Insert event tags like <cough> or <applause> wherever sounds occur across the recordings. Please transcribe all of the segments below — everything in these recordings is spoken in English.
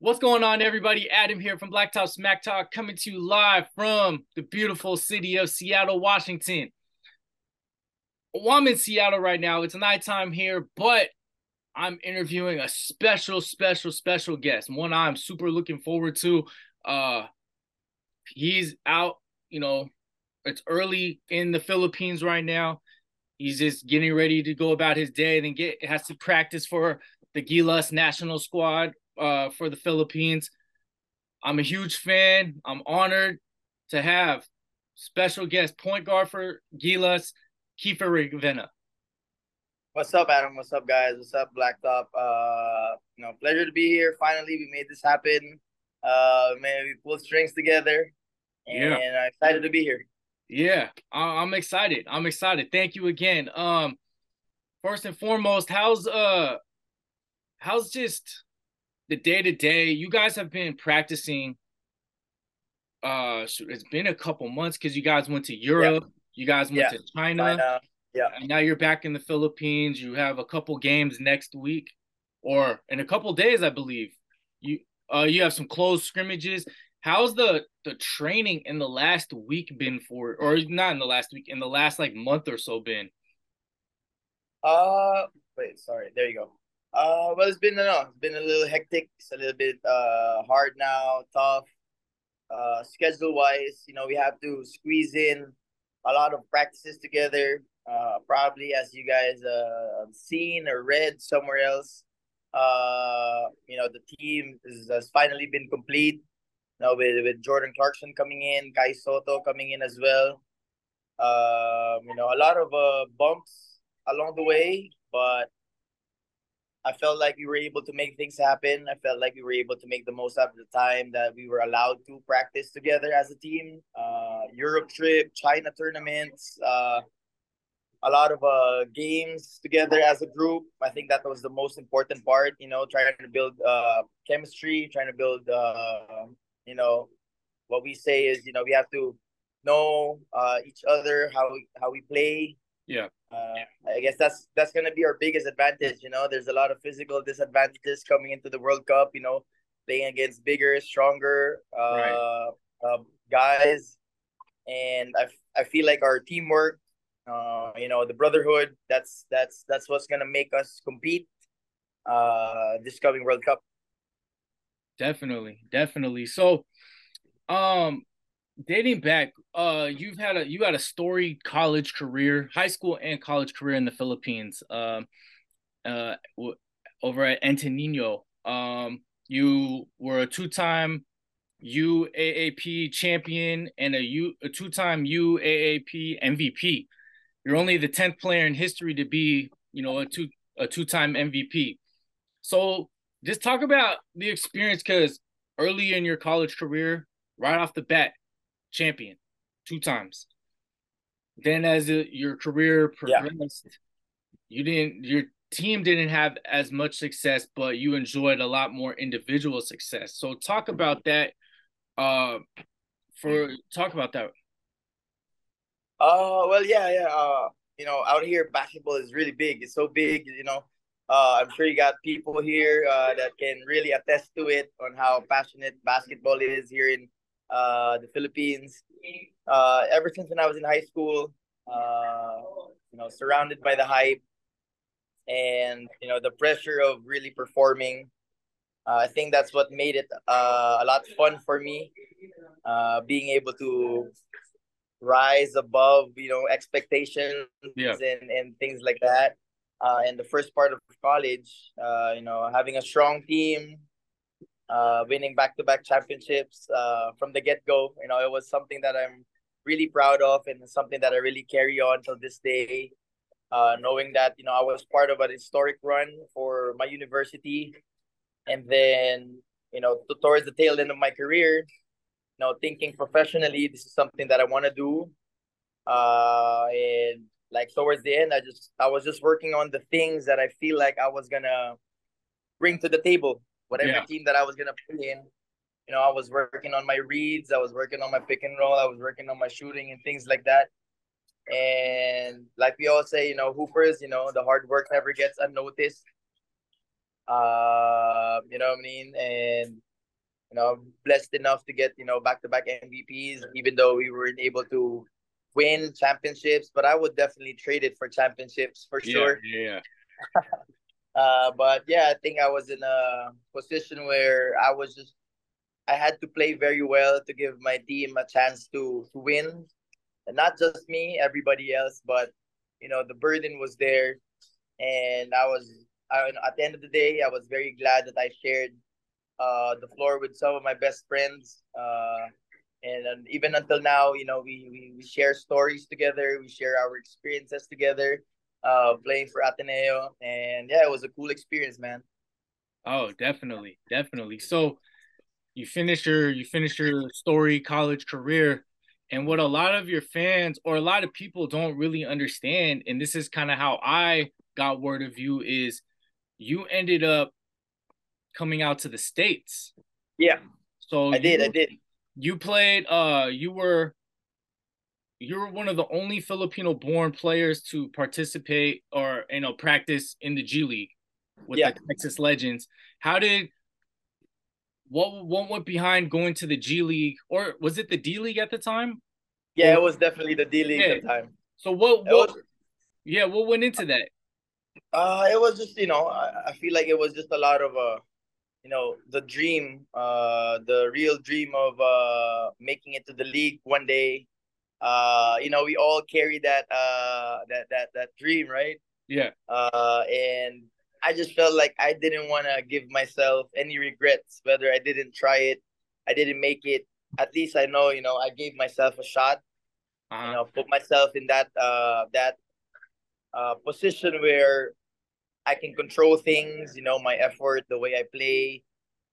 What's going on, everybody? Adam here from Blacktop Smack Talk, coming to you live from the beautiful city of Seattle, Washington. Well, I'm in Seattle right now. It's nighttime here, but I'm interviewing a special, special, special guest. One I'm super looking forward to. Uh, he's out. You know, it's early in the Philippines right now. He's just getting ready to go about his day, then get has to practice for the Gilas national squad uh, for the Philippines. I'm a huge fan. I'm honored to have special guest point guard for Gilas, Kiefer Ravena. What's up, Adam? What's up, guys? What's up, Blacktop? Uh, you know, pleasure to be here. Finally, we made this happen. Uh, man, we pulled strings together, and yeah. I'm excited to be here. Yeah, I'm excited. I'm excited. Thank you again. Um, first and foremost, how's uh, how's just the day to day, you guys have been practicing. Uh, it's been a couple months because you guys went to Europe, yeah. you guys went yeah. to China, China. yeah, and now you're back in the Philippines. You have a couple games next week, or in a couple days, I believe. You uh, you have some close scrimmages. How's the the training in the last week been for, or not in the last week, in the last like month or so been? Uh, wait, sorry. There you go. Uh, well, it's been no, it's been a little hectic. It's a little bit uh hard now, tough. Uh, schedule wise, you know, we have to squeeze in a lot of practices together. Uh, probably as you guys uh seen or read somewhere else. Uh, you know, the team is, has finally been complete. Now with with Jordan Clarkson coming in, Kai Sotto coming in as well. Um, you know, a lot of uh bumps along the way, but I felt like we were able to make things happen. I felt like we were able to make the most out of the time that we were allowed to practice together as a team. Uh, Europe trip, China tournaments, uh, a lot of uh, games together as a group. I think that was the most important part. You know, trying to build uh, chemistry, trying to build, uh, you know, what we say is, you know, we have to know uh, each other, how we, how we play, yeah. Uh, I guess that's that's gonna be our biggest advantage. You know, there's a lot of physical disadvantages coming into the World Cup. You know, playing against bigger, stronger uh, right. uh, guys, and I, I feel like our teamwork, uh, you know, the brotherhood. That's that's that's what's gonna make us compete uh, this coming World Cup. Definitely, definitely. So, um, dating back, uh, you've had a you had a storied college career, high school and college career in the Philippines. Um, uh, w- over at Ateneo. Um, you were a two-time UAAP champion and a U a two-time UAAP MVP. You're only the tenth player in history to be, you know, a two a two-time MVP. So just talk about the experience because early in your college career, right off the bat, champion two times. Then as it, your career progressed, yeah. you didn't your team didn't have as much success, but you enjoyed a lot more individual success. So talk about that. Uh, for talk about that. Uh, well, yeah, yeah. Uh, you know, out here, basketball is really big. It's so big. You know, uh, I'm sure you got people here uh, that can really attest to it on how passionate basketball is here in uh, the Philippines. Uh, ever since when I was in high school, uh, you know, surrounded by the hype and you know the pressure of really performing. Uh, I think that's what made it uh, a lot fun for me. Uh, being able to rise above, you know, expectations yeah. and, and things like that. Uh, in the first part of college, uh, you know, having a strong team, uh, winning back-to-back championships uh, from the get-go. You know, it was something that I'm really proud of and something that I really carry on till this day. Uh, knowing that you know I was part of an historic run for my university, and then you know to, towards the tail end of my career, you know thinking professionally, this is something that I want to do. Uh, and like towards the end, I just I was just working on the things that I feel like I was gonna bring to the table whatever yeah. team that I was gonna play in. You know, I was working on my reads, I was working on my pick and roll, I was working on my shooting and things like that. And like we all say, you know, hoopers, you know, the hard work never gets unnoticed. Uh, you know what I mean? And you know, blessed enough to get, you know, back to back MVPs, even though we weren't able to win championships. But I would definitely trade it for championships for Yeah, sure. yeah, <laughs> Uh, but yeah, I think I was in a position where I was just I had to play very well to give my team a chance to to win, and not just me, everybody else. But you know, the burden was there, and I was I, at the end of the day, I was very glad that I shared uh, the floor with some of my best friends. Uh, and, and even until now, you know, we, we we share stories together, we share our experiences together, uh, playing for Ateneo, and yeah, it was a cool experience, man. Oh, definitely, definitely. So you finish your you finish your story college career, and what a lot of your fans or a lot of people don't really understand, and this is kind of how I got word of you is you ended up coming out to the states. Yeah, So I did, I did. you played uh you were you were one of the only Filipino born players to participate or you know practice in the G League with Yeah. the Texas Legends. How did what what went behind going to the G League or was it the D League at the time? Yeah, it was definitely the D League at the time. So what what was, yeah, what went into that? uh, it was just you know, I, I feel like it was just a lot of uh, you know, the dream, uh, the real dream of uh making it to the league one day. Uh, you know, we all carry that uh that that that dream, right? Yeah. Uh, and I just felt like I didn't want to give myself any regrets whether I didn't try it, I didn't make it. At least I know, you know, I gave myself a shot. You Uh-huh. know, put myself in that uh that uh position where I can control things. You know, my effort, the way I play,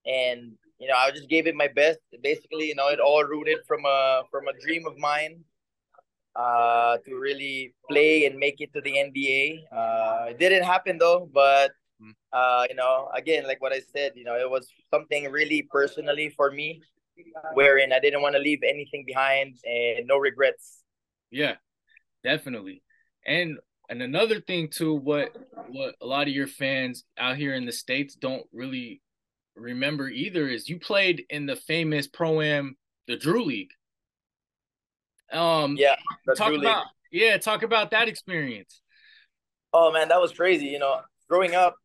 and you know, I just gave it my best. Basically, you know, it all rooted from a from a dream of mine uh to really play and make it to the NBA. Uh it didn't happen though, but Mm. uh you know, again like what I said, you know, it was something really personally for me wherein I didn't want to leave anything behind and no regrets. Yeah, definitely. And and another thing too, what what a lot of your fans out here in the States don't really remember either is you played in the famous Pro Am, the Drew League. Um Yeah, talk about yeah, talk about that experience. Oh man, that was crazy. You know, growing up,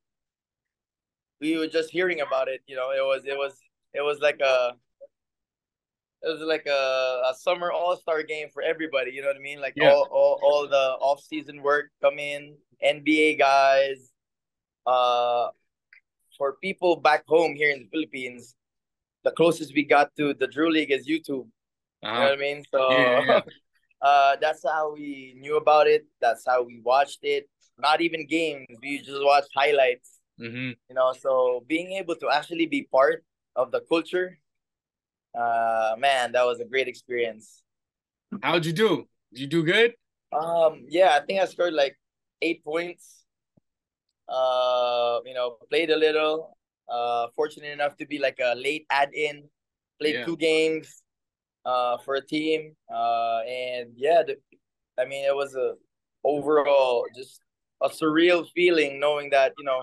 we were just hearing about it. You know, it was it was it was like a it was like a, a summer all star game for everybody. You know what I mean? Like Yeah. all, all all the off season work come in, NBA guys. Uh, for people back home here in the Philippines, the closest we got to the Drew League is YouTube. You know what Uh-huh. I mean? So Yeah, yeah. <laughs> uh, that's how we knew about it. That's how we watched it. Not even games. We just watched highlights. hmm You know, so being able to actually be part of the culture, uh, man, that was a great experience. How'd you do? Did you do good? Um, yeah, I think I scored like eight points. Uh, you know, played a little. Uh, fortunate enough to be like a late add in. Played Yeah. two games. Uh, for a team. Uh, and yeah, the, I mean, it was a overall just a surreal feeling knowing that you know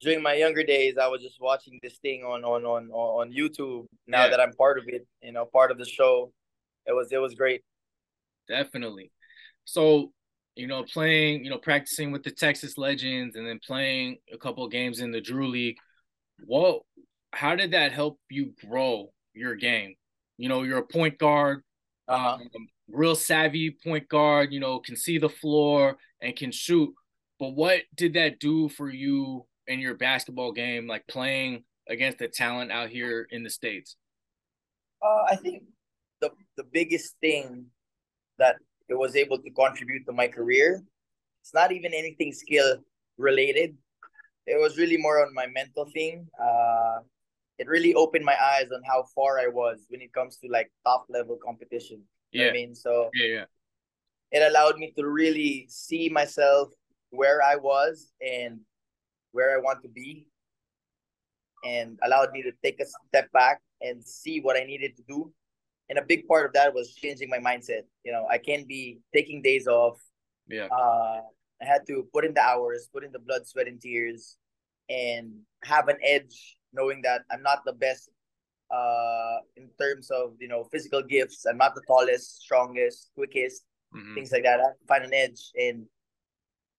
during my younger days I was just watching this thing on on on on YouTube. Now Yeah. that I'm part of it, you know, part of the show, it was it was great. Definitely. So, you know, playing, you know, practicing with the Texas Legends and then playing a couple of games in the Drew League. What how did that help you grow your game? You know, you're a point guard, um, real savvy point guard, you know, can see the floor and can shoot. But what did that do for you in your basketball game, like playing against the talent out here in the States? Uh, I think the the biggest thing that it was able to contribute to my career, it's not even anything skill related. It was really more on my mental thing. Uh, it really opened my eyes on how far I was when it comes to like top level competition. Yeah, I mean? So yeah, yeah. it allowed me to really see myself where I was and where I want to be, and allowed me to take a step back and see what I needed to do. And a big part of that was changing my mindset. You know, I can't be taking days off. Yeah. Uh, I had to put in the hours, put in the blood, sweat, and tears, and have an edge, knowing that I'm not the best uh, in terms of you know physical gifts. I'm not the tallest, strongest, quickest, mm-hmm. things like that. I find an edge, and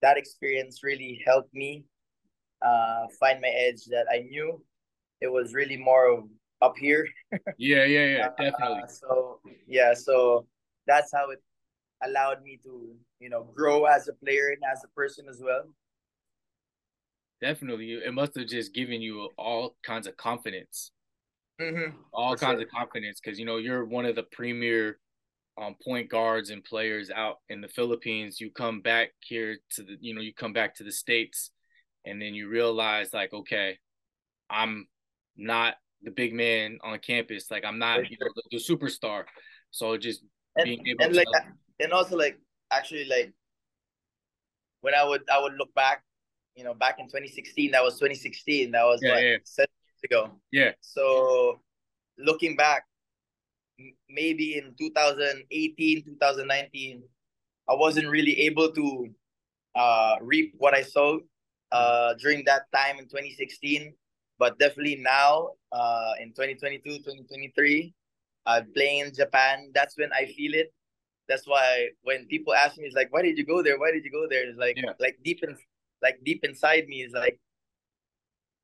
that experience really helped me uh, find my edge. That I knew it was really more of up here. <laughs> yeah, yeah, yeah, definitely. Uh, so yeah, so that's how it allowed me to you know grow as a player and as a person as well. Definitely, it must have just given you all kinds of confidence. Mm-hmm. All For kinds sure. of confidence because you know you're one of the premier um, point guards and players out in the Philippines. You come back here to the, you know, you come back to the states, and then you realize like, okay, I'm not the big man on campus. Like I'm not you know, the, the, superstar. So just and, being able and to, like and also like actually like when I would I would look back, you know, back in 2016, that was 2016. That was yeah, like yeah. seven years ago. Yeah. So looking back, maybe in 2018, 2019, I wasn't really able to uh, reap what I sowed uh, during that time in 2016. But definitely now, uh, in 2022, 2023, uh, playing in Japan, that's when I feel it. That's why when people ask me, it's like, why did you go there? Why did you go there? It's like, yeah. like deep in, like deep inside me is like,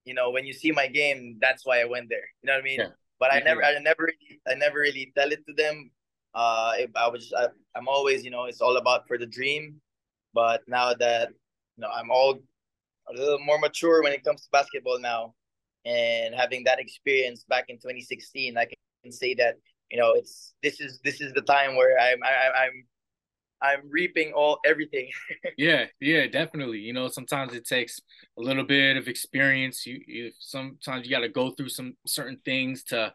you know, when you see my game, that's why I went there. You know what I mean? Yeah but I never, I never, really, I never really tell it to them. Uh, if I was, I, I'm always, you know, it's all about for the dream. But now that you know, I'm all a little more mature when it comes to basketball now, and having that experience back in 2016, I can say that you know, it's this is this is the time where I'm I, I'm I'm reaping all everything. <laughs> yeah, yeah, definitely. You know, sometimes it takes a little bit of experience. You, you sometimes you got to go through some certain things to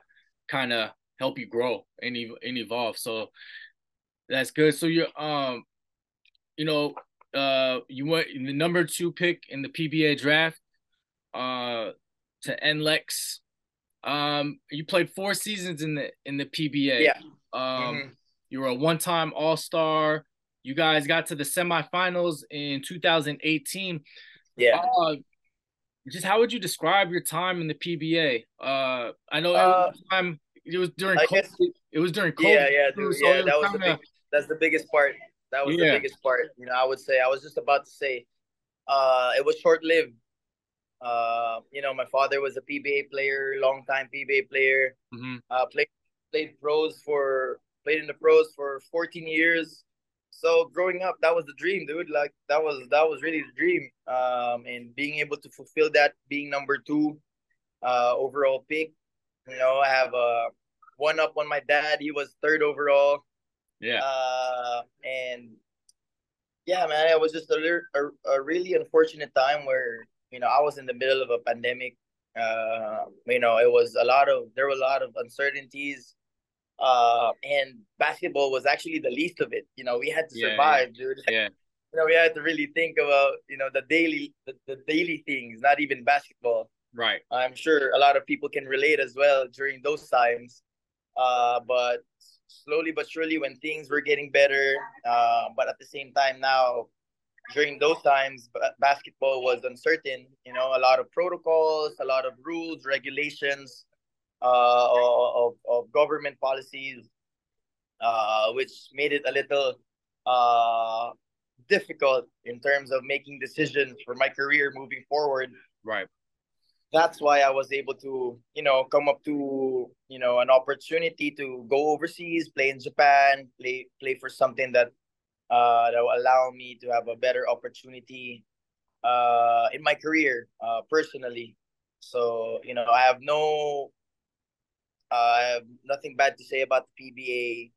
kind of help you grow and, and evolve. So that's good. So you're um, you know, uh, you went the number two pick in the PBA draft, uh, to NLEX. Um, you played four seasons in the in the PBA. Yeah. Um, mm-hmm. you were a one-time All Star. You guys got to the semifinals in 2018. Yeah. Uh, just how would you describe your time in the PBA? Uh, I know uh, time it was during I COVID. Guess, it was during COVID. Yeah, yeah, dude, so yeah. That was the big, that's the biggest part. That was yeah. the biggest part. You know, I would say I was just about to say, uh, it was short lived. Uh, you know, my father was a PBA player, long time PBA player. Mm-hmm. Uh, played played pros for played in the pros for 14 years. So growing up, that was the dream, dude. Like that was that was really the dream. Um, and being able to fulfill that, being number two, uh, overall pick. You know, I have a one up on my dad. He was third overall. Yeah. Uh, and yeah, man, it was just a, a, a really unfortunate time where you know I was in the middle of a pandemic. Uh, you know, it was a lot of there were a lot of uncertainties uh, and basketball was actually the least of it. You know, we had to yeah, survive, yeah. dude. <laughs> Yeah. You know, we had to really think about you know the daily the, the daily things, not even basketball. Right. I'm sure a lot of people can relate as well during those times. Uh, but slowly but surely, when things were getting better, uh, but at the same time now, during those times, basketball was uncertain. You know, a lot of protocols, a lot of rules, regulations uh, of, of government policies, uh, which made it a little uh, difficult in terms of making decisions for my career moving forward. Right. That's why I was able to, you know, come up to, you know, an opportunity to go overseas, play in Japan, play play for something that uh, that will allow me to have a better opportunity uh, in my career uh, personally. So, you know, I have no I have nothing bad to say about the PBA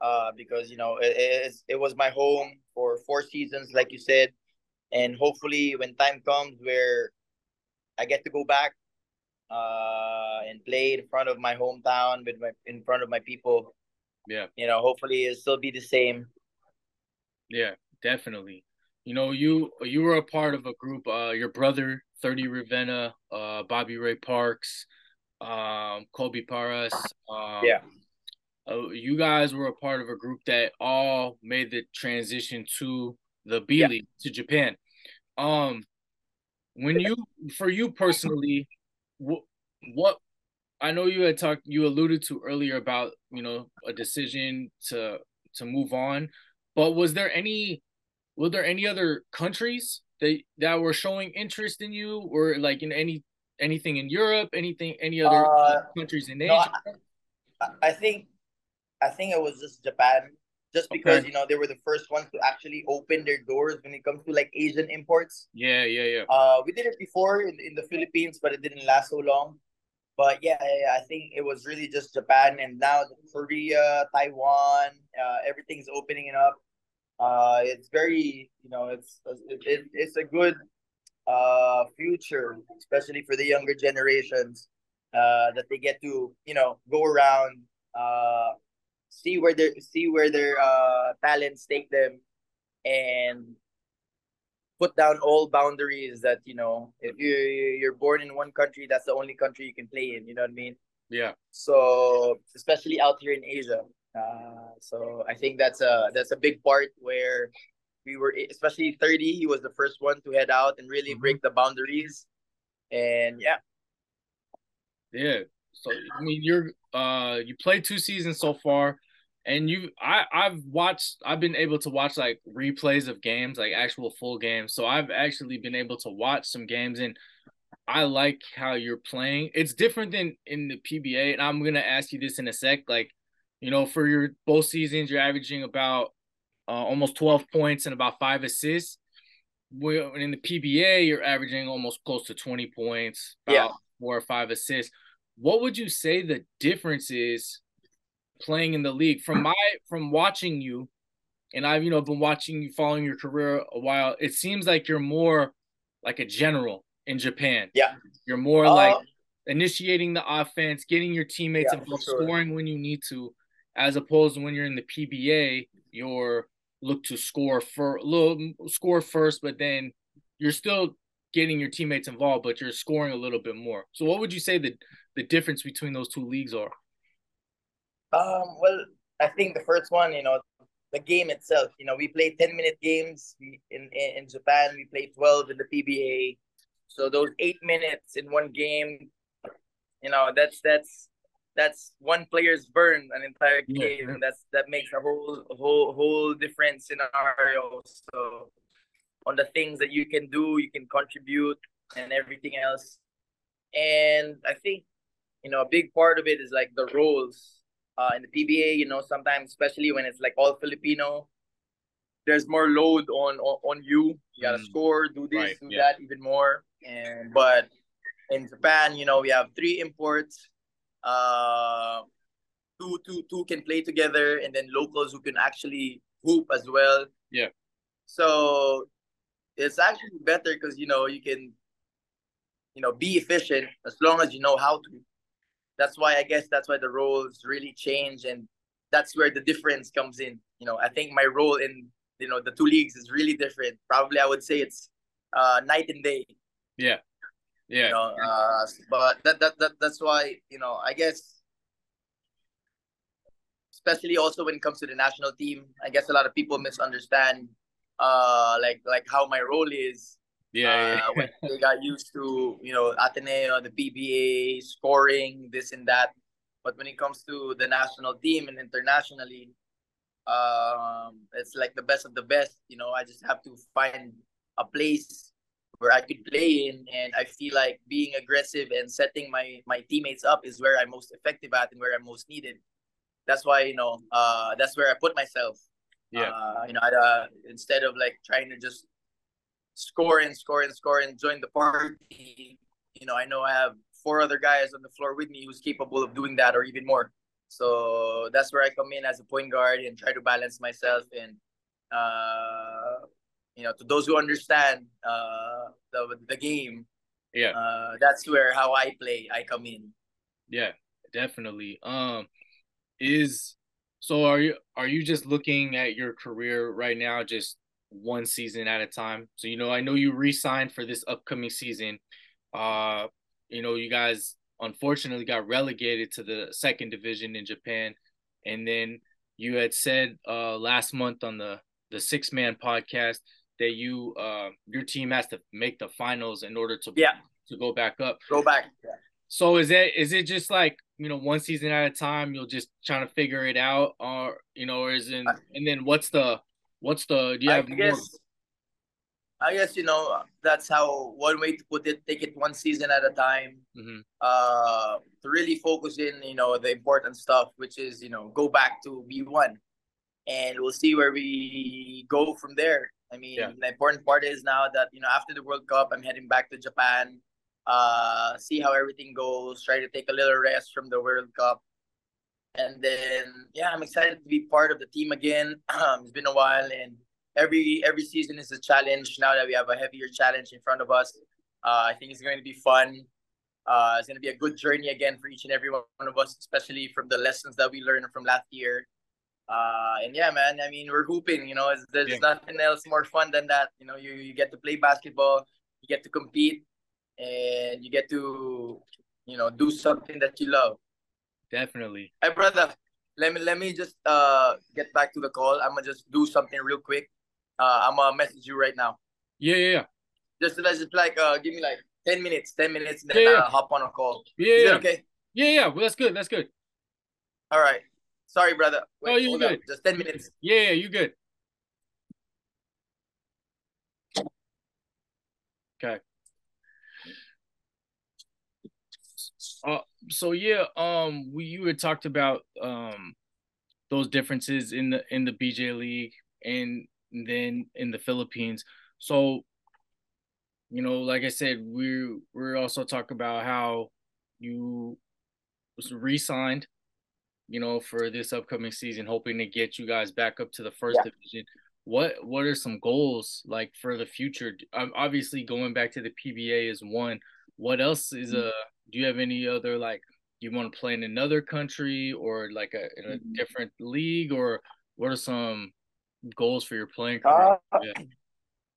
uh, because you know it, it was my home for four seasons, like you said, and hopefully when time comes where I get to go back uh, and play in front of my hometown with my in front of my people. Yeah, you know, hopefully it'll still be the same. Yeah, definitely. You know, you you were a part of a group. Uh, your brother, Thirdy Ravena, uh, Bobby Ray Parks um, Kobe Paras. Um, yeah. Uh, you guys were a part of a group that all made the transition to the B yeah. League to Japan. Um, when you, for you personally, what, what I know you had talked you alluded to earlier about, you know, a decision to to move on, but was there any were there any other countries that that were showing interest in you or like in any anything in Europe, anything any other uh, countries in Asia? No, I, I, think I think it was just Japan just because okay. you know they were the first ones to actually open their doors when it comes to like Asian imports. Yeah, yeah, yeah. Uh, we did it before in, in the Philippines, but it didn't last so long. But yeah, yeah, I think it was really just Japan, and now Korea, Taiwan, uh, everything's opening it up. Uh, it's very, you know, it's it, it's a good uh future, especially for the younger generations, uh, that they get to, you know, go around, uh, see where their see where their uh talents take them, and put down all boundaries that you know if you you're born in one country that's the only country you can play in you know what i mean? Yeah. So especially out here in asia uh, so i think that's a that's a big part where we were especially Thirdy he was the first one to head out and really mm-hmm. break the boundaries and yeah yeah so i mean you're uh you played two seasons so far and you I I've watched I've been able to watch like replays of games, like actual full games. So I've actually been able to watch some games and I like how you're playing. It's different than in the PBA and I'm to ask you this in a sec like you know for your both seasons you're averaging about uh, almost 12 points and about 5 assists. When in the PBA you're averaging almost close to 20 points, about yeah. 4 or 5 assists. What would you say the difference is playing in the league. From my from watching you, and I've you know been watching you, following your career a while. It seems like you're more like a general in Japan. Yeah, you're more uh, like initiating the offense, getting your teammates yeah, involved, sure. scoring when you need to, as opposed to when you're in the PBA, you're look to score for a little score first, but then you're still getting your teammates involved, but you're scoring a little bit more. So, what would you say the the difference between those two leagues are? Um, well, I think the first one, you know, the game itself. You know, we play ten minute games. In, in Japan, we play twelve in the PBA. So those eight minutes in one game, you know, that's that's that's one player's burn an entire game. Yeah. That's that makes a whole whole whole different scenario. So on the things that you can do, you can contribute and everything else. And I think, you know, a big part of it is like the roles uh, in the PBA, you know, sometimes especially when it's like all Filipino, there's more load on on, on you. You gotta mm. score, do this, right. do yeah. that, even more. And but in Japan, you know, we have three imports. Uh, two two two can play together, and then locals who can actually hoop as well. Yeah. So it's actually better because you know you can, you know, be efficient as long as you know how to that's why I guess that's why the roles really change and that's where the difference comes in. You know, I think my role in you know the two leagues is really different. Probably I would say it's uh night and day. Yeah. Yeah. You know, uh, but that, that that that's why, you know, I guess especially also when it comes to the national team, I guess a lot of people misunderstand uh like like how my role is yeah, uh, when <laughs> they got used to you know Ateneo, the PBA, scoring this and that. But when it comes to the national team and internationally, um, it's like the best of the best. You know, I just have to find a place where I could play in, and I feel like being aggressive and setting my my teammates up is where I'm most effective at and where I'm most needed. That's why you know, uh, that's where I put myself. Yeah. Uh, you know, I, uh, instead of like trying to just score and score and score and join the party. You know, I know I have four other guys on the floor with me who's capable of doing that or even more. So that's where I come in as a point guard and try to balance myself and uh you know to those who understand uh the the game yeah uh that's where how I play I come in yeah definitely um is so are you are you just looking at your career right now just one season at a time. So you know, I know you re-signed for this upcoming season. Uh, you know, you guys unfortunately got relegated to the second division in Japan, and then you had said uh last month on the the six man podcast that you uh your team has to make the finals in order to yeah to go back up. Go back. Yeah. So is that is it just like you know one season at a time? You'll just trying to figure it out, or you know, or is in and then what's the what's the do you have I guess more? I guess you know that's how one way to put it. Take it one season at a time. Mm-hmm. Uh, to really focus in, you know, the important stuff, which is you know go back to B one, and we'll see where we go from there. I mean, yeah. the important part is now that you know after the World Cup, I'm heading back to Japan. Uh, see how everything goes. Try to take a little rest from the World Cup, and then yeah, I'm excited to be part of the team again. Um <clears throat> it's been a while, and every every season is a challenge. Now that we have a heavier challenge in front of us, uh, I think it's going to be fun. Uh, it's going to be a good journey again for each and every one of us, especially from the lessons that we learned from last year. Uh, and yeah, man, I mean, we're hooping. You know, there's yeah. nothing else more fun than that. You know, you, you get to play basketball, you get to compete, and you get to, you know, do something that you love. Definitely. Hey, brother, let me let me just uh get back to the call. I'm gonna just do something real quick. Uh, I'm gonna message you right now. Yeah, yeah, yeah. Just let's just like uh give me like ten minutes, ten minutes, and then yeah, yeah. Hop on a call. Yeah, yeah. Okay. Yeah, yeah. Well, that's good. That's good. All right. Sorry, brother. Wait, oh, you good. Just ten minutes. Yeah, yeah, you good. Okay. Uh, so yeah, um, we you had talked about um those differences in the in the BJ League and then in the Philippines. So, you know, like I said, we we're also talking about how you was re-signed, you know, for this upcoming season, hoping to get you guys back up to the first yeah. division. What what are some goals like for the future? Obviously, going back to the PBA is one. What else is a? Do you have any other like you want to play in another country or like a in a mm-hmm. different league or what are some goals for your playing career? Uh, yeah.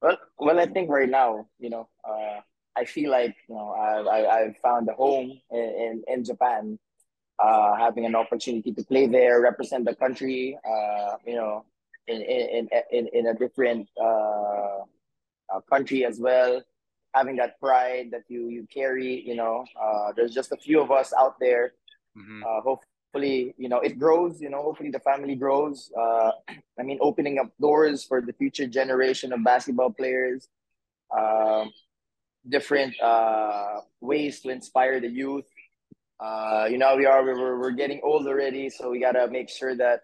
Well, well, I think right now, you know, uh, I feel like you know I I I've found a home in in, in Japan, uh, having an opportunity to play there, represent the country, uh, you know, in in in in a different uh, uh country as well having that pride that you you carry. You know, uh, there's just a few of us out there. Mm-hmm. Uh, hopefully, you know, it grows. You know, hopefully the family grows. Uh, I mean, opening up doors for the future generation of basketball players. Um, different uh, ways to inspire the youth. Uh, you know, we are we're, we're getting old already, so we gotta make sure that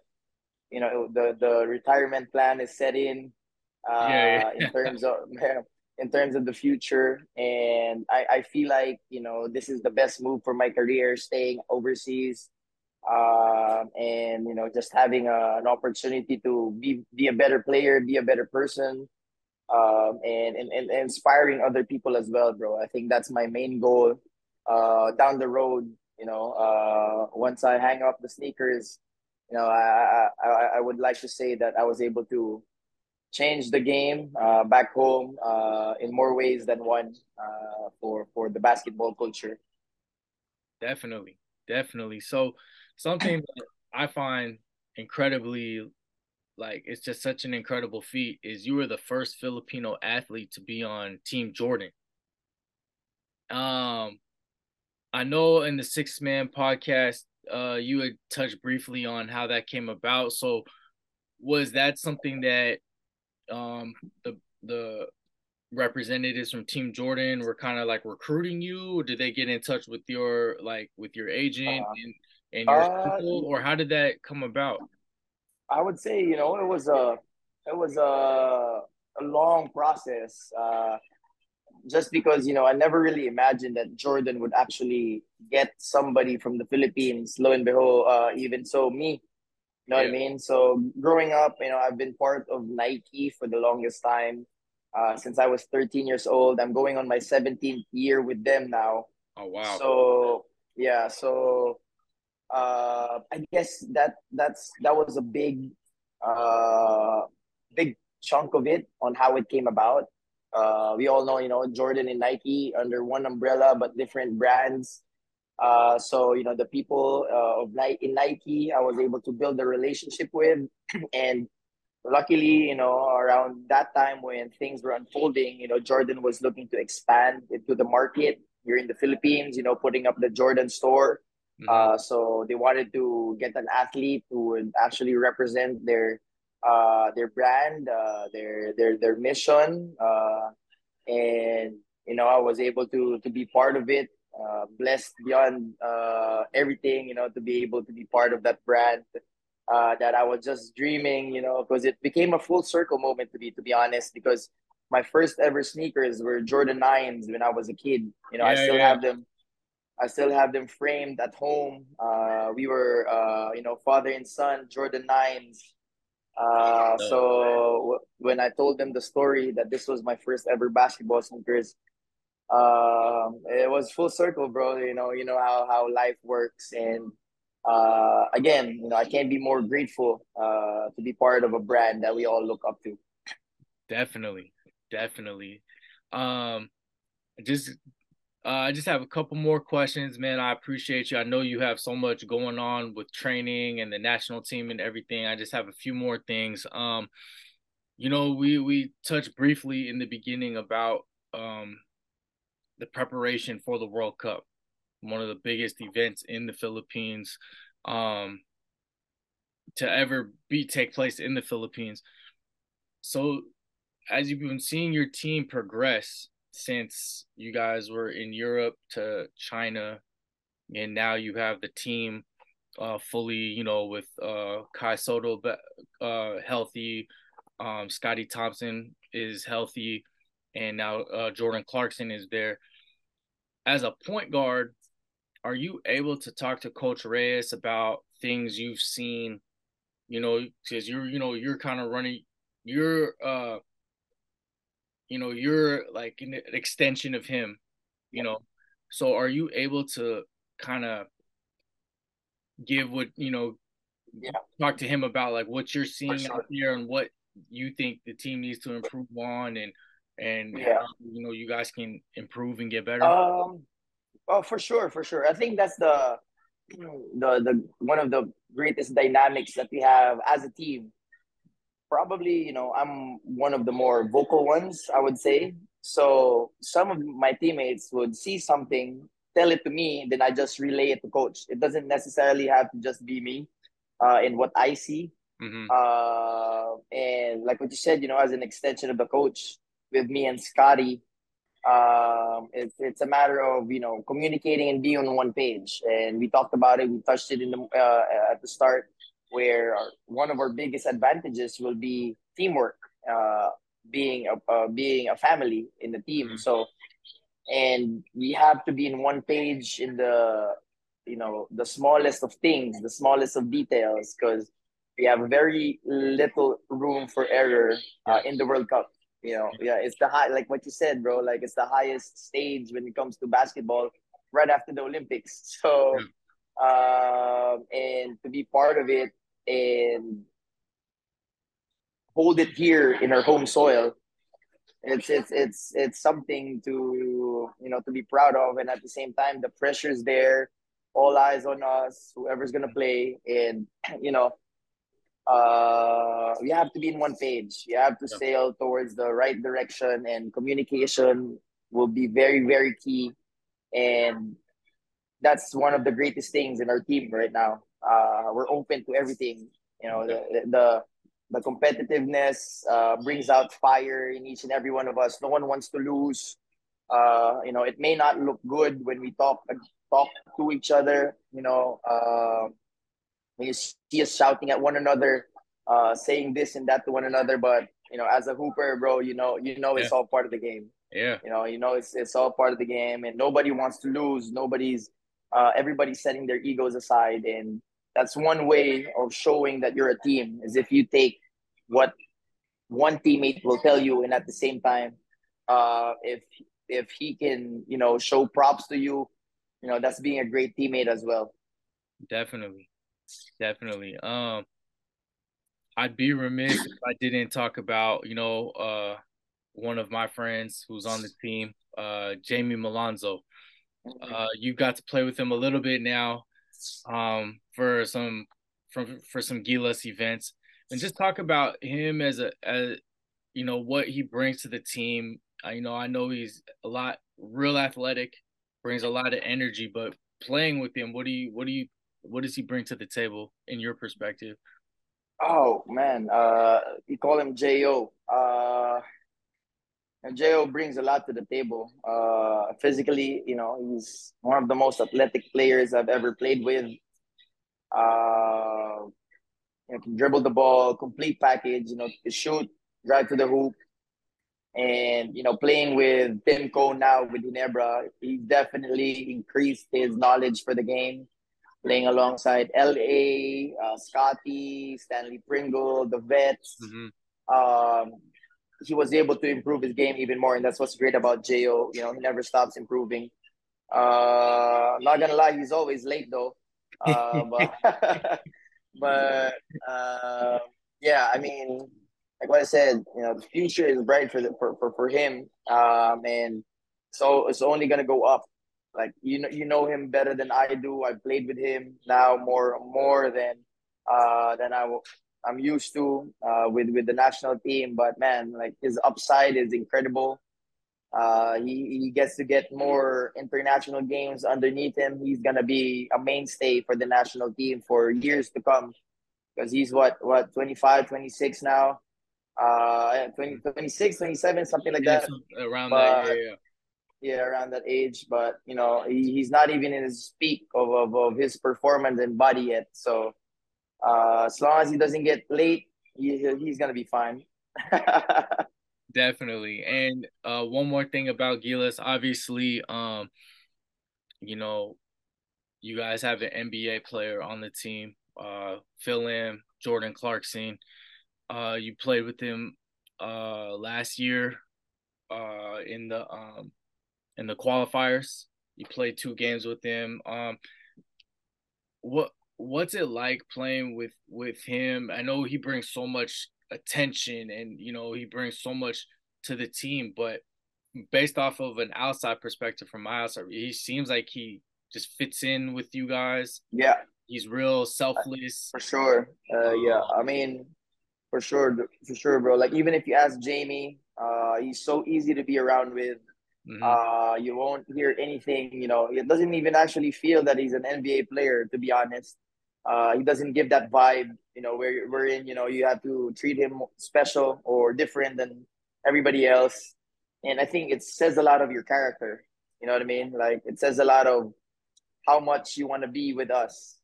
you know the the retirement plan is set in. Uh, yeah, yeah. <laughs> in terms of <laughs> in terms of the future. And I, I feel like, you know, this is the best move for my career, staying overseas. Uh, and, you know, just having a, an opportunity to be, be a better player, be a better person, um, and, and, and inspiring other people as well, bro. I think that's my main goal uh, down the road. You know, uh, once I hang up the sneakers, you know, I, I, I would like to say that I was able to change the game uh, back home uh, in more ways than one uh, for for the basketball culture. Definitely, definitely. So something that I find incredibly like it's just such an incredible feat is you were the first Filipino athlete to be on Team Jordan. Um, I know in the Six Man podcast, uh, you had touched briefly on how that came about. So was that something that um the the representatives from Team Jordan were kind of like recruiting you, or did they get in touch with your like with your agent uh, and and your uh, people, or how did that come about? I would say you know it was a it was a a long process. Uh, just because you know I never really imagined that Jordan would actually get somebody from the Philippines. Lo and behold, uh, even so, me You know yeah. what I mean? So growing up, you know, I've been part of Nike for the longest time. Uh, since I was 13 years old. I'm going on my 17th year with them now. Oh wow. So yeah, so uh I guess that that's that was a big uh big chunk of it on how it came about. Uh we all know, you know, Jordan and Nike under one umbrella but different brands. Uh, so you know the people uh, of Nike in Nike, I was able to build a relationship with, <clears throat> and luckily, you know, around that time when things were unfolding, you know, Jordan was looking to expand into the market. here in the Philippines. You know, putting up the Jordan store. Mm-hmm. Uh, so they wanted to get an athlete who would actually represent their uh, their brand, uh, their their their mission, uh, and you know I was able to to be part of it. Uh, blessed beyond uh, everything, you know, to be able to be part of that brand uh, that I was just dreaming, you know, because it became a full circle moment to be to be honest. Because my first ever sneakers were Jordan nines when I was a kid. You know, yeah, I still yeah. have them. I still have them framed at home. Uh, we were, uh, you know, father and son Jordan nines. Uh, so w- when I told them the story that this was my first ever basketball sneakers, um, it was full circle, bro. You know, you know how how life works, and uh, again, you know, I can't be more grateful uh, to be part of a brand that we all look up to. Definitely, definitely. Um, just uh, I just have a couple more questions, man. I appreciate you. I know you have so much going on with training and the national team and everything. I just have a few more things. Um, you know, we we touched briefly in the beginning about um the preparation for the World Cup, one of the biggest events in the Philippines, um, to ever be take place in the Philippines. So, as you've been seeing your team progress since you guys were in Europe to China, and now you have the team uh, fully, you know, with uh, Kai Sotto uh, healthy, um, Scotty Thompson is healthy, and now uh, Jordan Clarkson is there. As a point guard, are you able to talk to Coach Reyes about things you've seen? You know, because you're, you know, you're kind of running, you're uh you know you're like an extension of him you know so are you able to kind of give what you know yeah. talk to him about like what you're seeing sure. out there and what you think the team needs to improve on and and yeah. how, you know you guys can improve and get better um oh for sure for sure i think that's the the the one of the greatest dynamics that we have as a team probably you know i'm one of the more vocal ones i would say. So some of my teammates would see something tell it to me then i just relay it to coach. It doesn't necessarily have to just be me uh, in what i see. Mm-hmm. uh, and like what you said you know as an extension of the coach with me and scotty um, it's, it's a matter of you know communicating and being on one page. And we talked about it we touched it in the uh, at the start where our, one of our biggest advantages will be teamwork, uh, being a uh, being a family in the team. Mm-hmm. So, and we have to be in one page in the you know the smallest of things, the smallest of details, because we have very little room for error uh, in the World Cup. You know, yeah, it's the high, like what you said, bro. Like it's the highest stage when it comes to basketball, right after the Olympics. <laughs> So, um, and to be part of it, and hold it here in our home soil. It's it's it's it's something to you know to be proud of. And at the same time the pressure's there. All eyes on us whoever's gonna play. And <clears throat> you know uh you have to be in one page. You have to yeah. sail towards the right direction and communication will be very very key. And that's one of the greatest things in our team right now uh, we're open to everything. You know, the the, the competitiveness uh, brings out fire in each and every one of us. No one wants to lose. Uh, you know, it may not look good when we talk talk to each other. You know, uh, when you see us shouting at one another, uh, saying this and that to one another. But you know, as a hooper, bro, you know, you know, it's yeah. all part of the game. Yeah. You know, you know, it's it's all part of the game, and nobody wants to lose. Nobody's, uh, everybody's setting their egos aside, and that's one way of showing that you're a team is if you take what one teammate will tell you and at the same time uh, if if he can you know show props to you you know that's being a great teammate as well. Definitely. Definitely. Um i'd be remiss if i didn't talk about you know uh one of my friends who's on the team uh jamie malonzo mm-hmm. uh you got to play with him a little bit now um, for some from for some Gilas events, and just talk about him as a as you know what he brings to the team. I, you know, I know he's a lot real athletic, brings a lot of energy. But playing with him, what do you what do you what does he bring to the table in your perspective? Oh man, uh, you call him Jo. Uh, and Jo brings a lot to the table. Uh, physically, you know, he's one of the most athletic players I've ever played with. Uh, you know, can dribble the ball, complete package. You know, shoot, drive to the hoop, and you know, playing with Tim Cone now with Ginebra, he definitely increased his knowledge for the game. Playing alongside LA, uh, Scottie, Stanley Pringle, the vets. Mm-hmm. Um, he was able to improve his game even more, and that's what's great about Jo. You know, he never stops improving. Uh, not gonna lie, he's always late though. <laughs> Uh, but <laughs> but uh, yeah, I mean, like what I said, you know, the future is bright for the, for, for for him, um, and so it's only gonna go up. Like you know, you know him better than I do. I played with him now more more than uh than I I'm used to uh, with with the national team. But man, like his upside is incredible. Uh, he he gets to get more international games underneath him. He's gonna be a mainstay for the national team for years to come because he's what what 25, 26 now. Uh, 20, 26, 27, something like that. Around but, that, yeah, yeah. Yeah, around that age, but you know he, he's not even in his peak of, of, of his performance and body yet. So uh, as long as he doesn't get late, he, he's gonna be fine. <laughs> Definitely. And uh, one more thing about Gilas, obviously, um, you know, you guys have an NBA player on the team, uh, Fil-Am, Jordan Clarkson. Uh, you played with him uh last year uh in the um in the qualifiers. You played two games with him. Um what what's it like playing with with him? I know he brings so much attention and you know he brings so much to the team, but based off of an outside perspective from my outside, he seems like he just fits in with you guys. Yeah, he's real selfless. For sure. Uh, yeah, I mean, for sure, for sure, bro. Like even if you ask Jamie, uh, he's so easy to be around with. Mm-hmm. Uh, you won't hear anything. You know, it doesn't even actually feel that he's an NBA player. To be honest, uh, he doesn't give that vibe, you know, where we're in, you know, you have to treat him special or different than everybody else. And I think it says a lot of your character. You know what I mean? Like it says a lot of how much you want to be with us.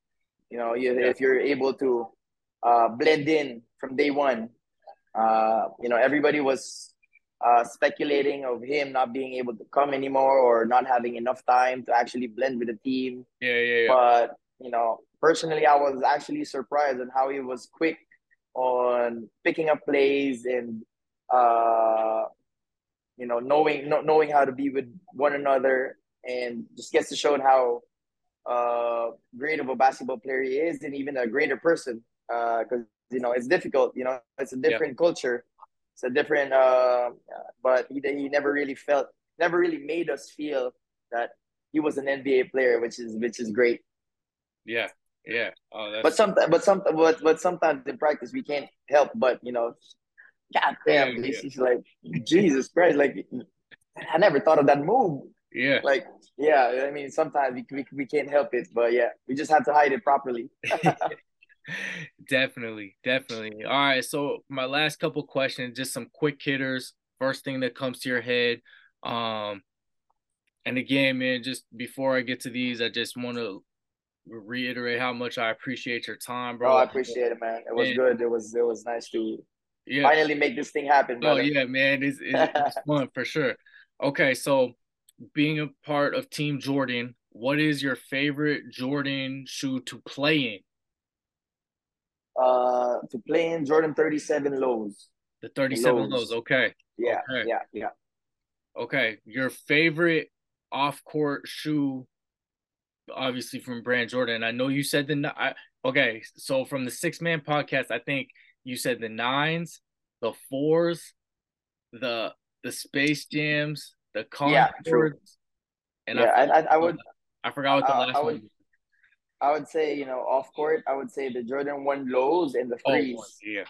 You know, you, yeah. if you're able to uh, blend in from day one. Uh, you know, everybody was uh, speculating of him not being able to come anymore or not having enough time to actually blend with the team. Yeah, yeah, yeah. But you know, personally, I was actually surprised on how he was quick on picking up plays and uh, you know knowing not knowing how to be with one another and just gets to show how uh, great of a basketball player he is and even a greater person because uh, you know it's difficult you know it's a different yeah. culture. It's a different uh, but he, he never really felt never really made us feel that he was an NBA player which is which is great. Yeah yeah. Oh, that's... But sometimes, but some, but but sometimes in practice we can't help but you know, God damn, yeah, yeah. like Jesus Christ, like I never thought of that move. Yeah. Like yeah, I mean sometimes we we, we can't help it, but yeah, we just have to hide it properly. <laughs> definitely, definitely. All right, so my last couple questions, just some quick hitters. First thing that comes to your head. Um, and again, man, just before I get to these, I just want to reiterate how much I appreciate your time, bro. Oh, I appreciate it, man. It was and, good. It was it was nice to yeah. finally make this thing happen. Brother. Oh yeah, man, it's, <laughs> it's fun for sure. Okay, so being a part of Team Jordan, what is your favorite Jordan shoe to play in? Uh, to play in Jordan thirty seven lows. The thirty seven lows. lows. Okay. Yeah. Okay. Yeah. Yeah. Okay, your favorite off court shoe obviously from Brand Jordan. I know you said the I, okay. So from the six man podcast, I think you said the nines, the fours, the the Space Jams, the Concords, yeah, and yeah, I, I, I, would. I forgot what the uh, last I would, one. I would say you know off court. I would say the Jordan one lows and the oh, threes. Oh, yeah.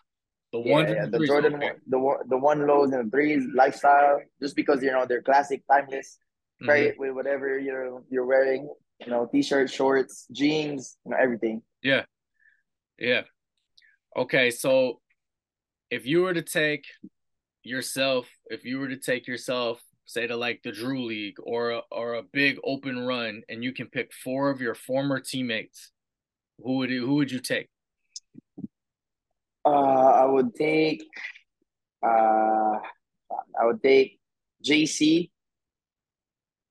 The yeah, yeah, the, the Jordan okay. the one, the one lows and the threes lifestyle just because you know they're classic timeless mm-hmm. Try it with whatever you're you're wearing. You know, t-shirt, shorts, jeans, you know, everything. Yeah. Yeah. Okay, so if you were to take yourself, if you were to take yourself, say to like the Drew League or a, or a big open run, and you can pick four of your former teammates, who would you, who would you take? Uh, I would take, uh, I would take JC.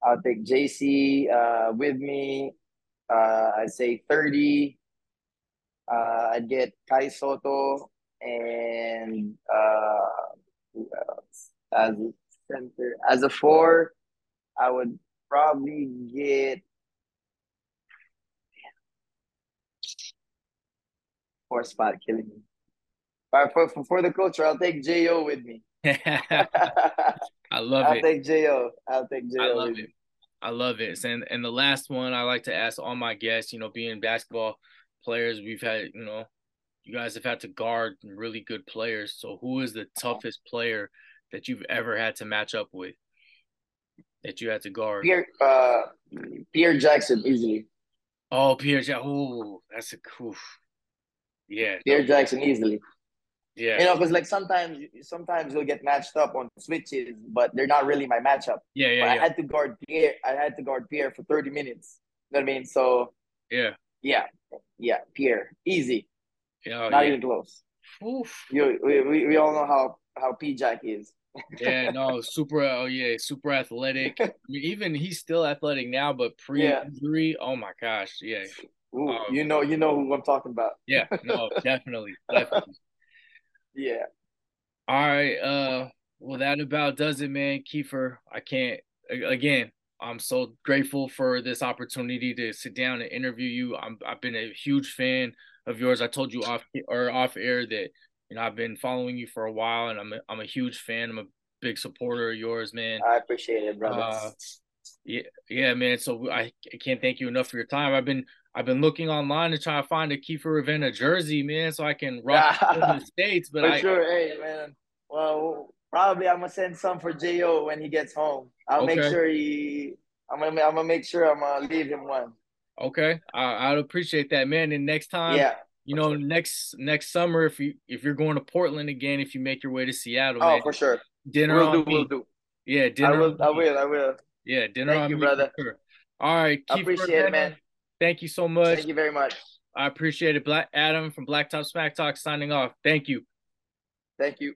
I'll take JC uh, with me. Uh, I'd say Thirdy. Uh, I'd get Kai Sotto and uh, who else? as a center. As a four, I would probably get four spot killing me. But for, for, for the culture, I'll take Jo with me. <laughs> <laughs> I love it. I'll take Jo. I'll take Jo. I love it. I love it. And and the last one I like to ask all my guests, you know, being basketball players, we've had, you know, you guys have had to guard really good players. So who is the toughest player that you've ever had to match up with? That you had to guard? Pierre uh Pierre Jackson easily. Oh, Pierre Jackson. Oh, that's a cool. Yeah. Pierre Jackson easily. Yeah. You know, because like sometimes sometimes you'll get matched up on switches, but they're not really my matchup. Yeah, yeah, But yeah. I had to guard Pierre. I had to guard Pierre for 30 minutes. You know what I mean? So yeah. yeah. Yeah, Pierre. Easy. Yeah. not yeah. even close. Oof. You we, we, we all know how how P Jack is. <laughs> Yeah, no, super. Oh yeah, super athletic. <laughs> I mean, even he's still athletic now, but pre-injury, oh my gosh, yeah, Ooh, Um, you know you know who I'm talking about. yeah, no, <laughs> definitely, definitely. Yeah. All right, uh, well, that about does it, man. Kiefer, I can't. Again, I'm so grateful for this opportunity to sit down and interview you. I'm, I've been a huge fan of yours. I told you off or off air that you know I've been following you for a while, and I'm a, I'm a huge fan. I'm a big supporter of yours, man. I appreciate it, brother. Uh, yeah, yeah, man. So I, I can't thank you enough for your time. I've been I've been looking online to try to find a Kiefer Ravena jersey, man, so I can <laughs> rock the states. But for I sure. Hey man. Well, probably I'm gonna send some for Jo when he gets home. I'll make sure he. I'm gonna. I'm gonna make sure I'm gonna leave him one. okay, I, I'd appreciate that, man. And next time, yeah. you know, next next summer, if you if you're going to Portland again, if you make your way to Seattle, Oh, man, for sure. dinner We'll on do. me. We'll do. Yeah, dinner. I will. I will. I will. Yeah, dinner Thank on you, me, brother. sure. All right, Kiefer appreciate it, man. Thank you so much. Thank you very much. I appreciate it. Black Adam from Blacktop Smack Talk signing off. Thank you. Thank you.